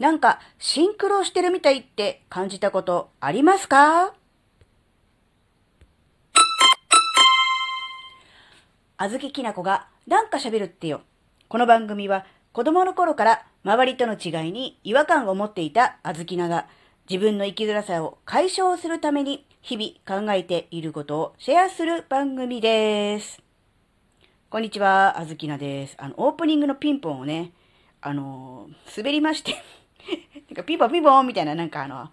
なんかシンクロしてるみたいって感じたことありますか？あずききなこがなんか喋るってよ。この番組は子供の頃から周りとの違いに違和感を持っていたあずきなが自分の生きづらさを解消するために日々考えていることをシェアする番組です。こんにちは、あずきなです。あの、オープニングのピンポンをね、あの、滑りまして なんかピボピンポンみたいな、なんかあの、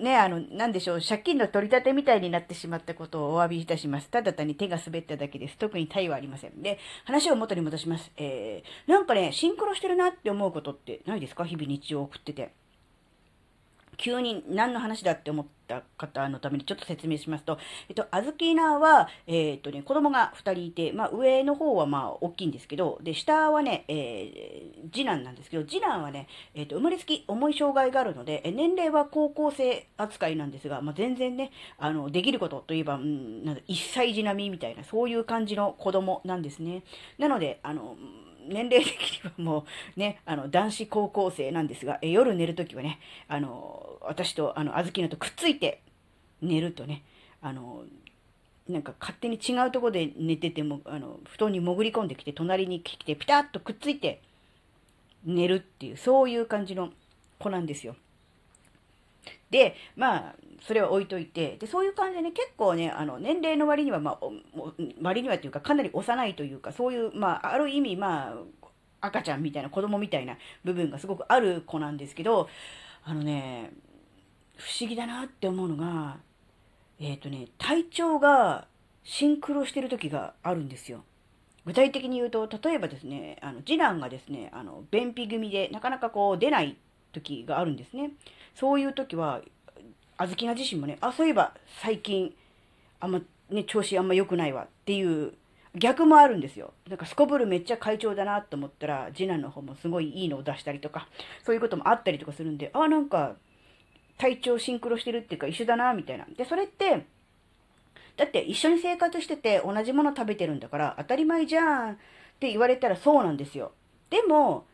ね、あの、なんでしょう、借金の取り立てみたいになってしまったことをお詫びいたします。ただ単に手が滑っただけです。特に対はありません。で、話を元に戻します。えー、なんかね、シンクロしてるなって思うことってないですか？日々日常を送ってて。急に何の話だって思った方のためにちょっと説明しますと、えっと、あずきなは、えー、っとね、子供が2人いて、まあ、上の方はまあ、大きいんですけど、で、下はね、えー、次男なんですけど、次男はね、え、っと、生まれつき重い障害があるので、年齢は高校生扱いなんですが、まあ、全然ね、あの、できることといえば、うん、なん1歳児並みみたいな、そういう感じの子供なんですね。なので、あの、年齢的にはもうね、あの、男子高校生なんですが、え夜寝るときはね、あの、私と、あの、小豆菜とくっついて寝るとね、あの、なんか勝手に違うとこで寝てても、あの、布団に潜り込んできて、隣に来て、ピタッとくっついて寝るっていう、そういう感じの子なんですよ。で、まあ、それは置いといて、で、そういう感じでね、結構ね、あの、年齢の割には、まあ、割にはというか、かなり幼いというか、そういう、まあ、ある意味、まあ、赤ちゃんみたいな、子供みたいな部分がすごくある子なんですけど、あのね、不思議だなって思うのが、えっ、ー、とね、体調がシンクロしてる時があるんですよ。具体的に言うと、例えばですね、あの次男がですね、あの便秘組でなかなかこう出ない時があるんですね。そういう時は、あずきな自身もね、あ、そういえば最近、あんまね、調子あんま良くないわっていう逆もあるんですよ。なんかすこぶるめっちゃ快調だなと思ったら、次男の方もすごいいいのを出したりとか、そういうこともあったりとかするんで、あ、なんか体調シンクロしてるっていうか一緒だな、みたいな。で、それって、だって一緒に生活してて同じもの食べてるんだから当たり前じゃんって言われたらそうなんですよ。でも、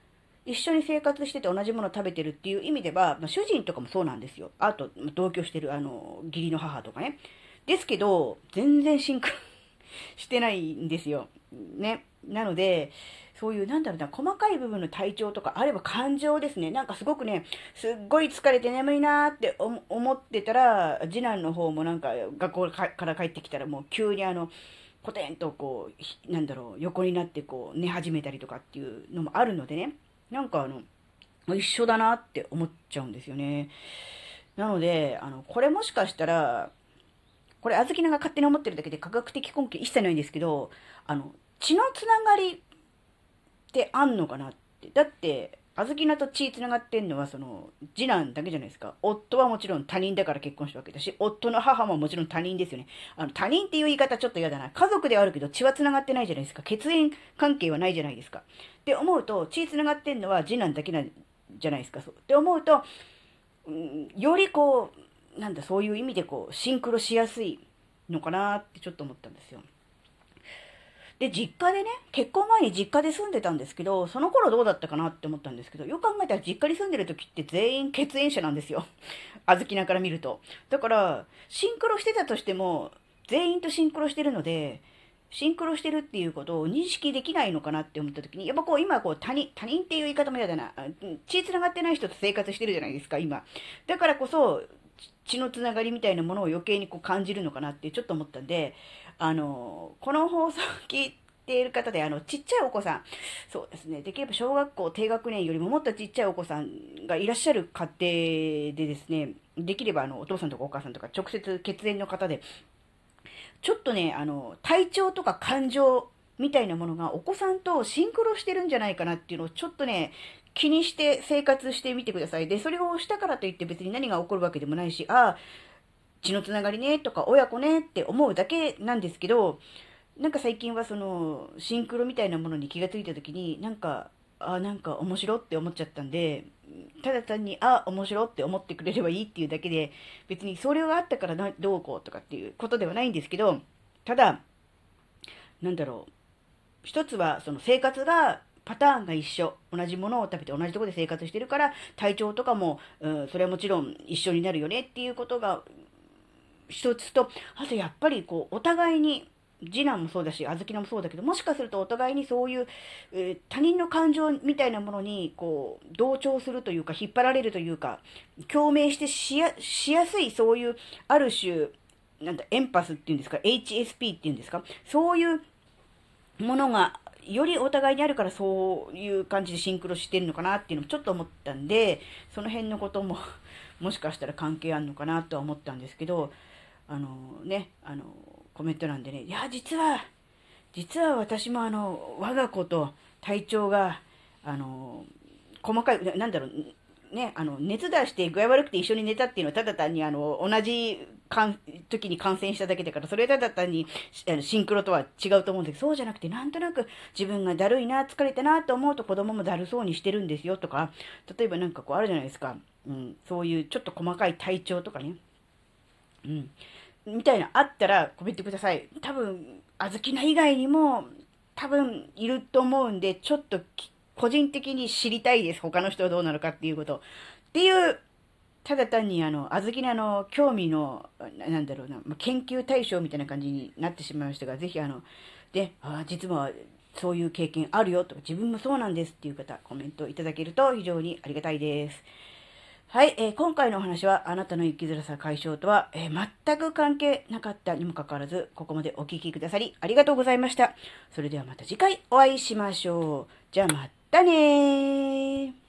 一緒に生活してて同じもの食べてるっていう意味では、まあ、主人とかもそうなんですよ。あと、同居してるあの、義理の母とかね。ですけど、全然シンク してないんですよ。ね。なので、そういう、なんだろうな、細かい部分の体調とか、あれば感情ですね。なんかすごくね、すっごい疲れて眠いなーって思ってたら、次男の方もなんか学校から帰ってきたらもう急にあの、コテンとこう、なんだろう、横になってこう、寝始めたりとかっていうのもあるのでね、なんかあの、一緒だなって思っちゃうんですよね。なので、あの、これもしかしたら、これ、あずきなが勝手に思ってるだけで科学的根拠一切ないんですけど、あの、血のつながりってあんのかなって。だって、あずきなと血繋がってんのは、その、次男だけじゃないですか。夫はもちろん他人だから結婚したわけだし、夫の母ももちろん他人ですよね。あの、他人っていう言い方ちょっと嫌だな。家族ではあるけど血は繋がってないじゃないですか。血縁関係はないじゃないですか。って思うと、血繋がってんのは次男だけなんじゃないですか。そう。って思うと、うん、よりこう、なんだ、そういう意味でこう、シンクロしやすいのかなってちょっと思ったんですよ。で、実家でね、結婚前に実家で住んでたんですけど、その頃どうだったかなって思ったんですけど、よく考えたら実家に住んでる時って全員血縁者なんですよ。あずきなから見ると。だから、シンクロしてたとしても、全員とシンクロしてるので、シンクロしてるっていうことを認識できないのかなって思った時に、やっぱこう今こう他人、他人っていう言い方も嫌だな。血繋がってない人と生活してるじゃないですか、今。だからこそ、血のつながりみたいなものを余計にこう感じるのかなってちょっと思ったんで、あの、この放送を聞いている方で、あの、ちっちゃいお子さん、そうですね、できれば小学校低学年よりももっとちっちゃいお子さんがいらっしゃる家庭でですね、できればあの、お父さんとかお母さんとか直接血縁の方で、ちょっとね、あの、体調とか感情みたいなものがお子さんとシンクロしてるんじゃないかなっていうのをちょっとね、気にして生活してみてください。で、それをしたからといって別に何が起こるわけでもないし、ああ、血のつながりねとか親子ねって思うだけなんですけど、なんか最近はそのシンクロみたいなものに気がついた時になんか、あ、なんか面白って思っちゃったんで、ただ単に、あ、面白って思ってくれればいいっていうだけで、別にそれがあったからどうこうとかっていうことではないんですけど、ただ、なんだろう、一つはその生活がパターンが一緒。同じものを食べて同じとこで生活してるから、体調とかも、うん、それはもちろん一緒になるよねっていうことが一つと、あとやっぱりこう、お互いに、次男もそうだし、小豆菜もそうだけど、もしかするとお互いにそういう、えー、他人の感情みたいなものに、こう、同調するというか、引っ張られるというか、共鳴してしやすい、そういう、ある種、なんだ、エンパスっていうんですか、HSP っていうんですか、そういうものが、よりお互いにあるからそういう感じでシンクロしてるのかなっていうのもちょっと思ったんで、その辺のことも もしかしたら関係あるのかなとは思ったんですけど、あのね、あの、コメント欄でね、いや、実は、実は私もあの、我が子と体調が、あの、細かい、なんだろう、ね、あの、熱出して具合悪くて一緒に寝たっていうのはただ単にあの、同じかん時に感染しただけだから、それはただ単にあのシンクロとは違うと思うんですけど、そうじゃなくてなんとなく自分がだるいな、疲れたなと思うと子供もだるそうにしてるんですよとか、例えばなんかこうあるじゃないですか。うん、そういうちょっと細かい体調とかね。うん。みたいなあったらコメントください。多分、あずきな以外にも多分いると思うんで、ちょっと個人的に知りたいです。他の人はどうなのかっていうこと。っていう、ただ単にあの、あずきなの興味の、なんだろうな、研究対象みたいな感じになってしまいましたが、ぜひあの、で、あ実はそういう経験あるよとか、自分もそうなんですっていう方、コメントいただけると非常にありがたいです。はい、えー、今回のお話は、あなたの生きづらさ解消とは、えー、全く関係なかったにもかかわらず、ここまでお聴きくださり、ありがとうございました。それではまた次回お会いしましょう。じゃあまたね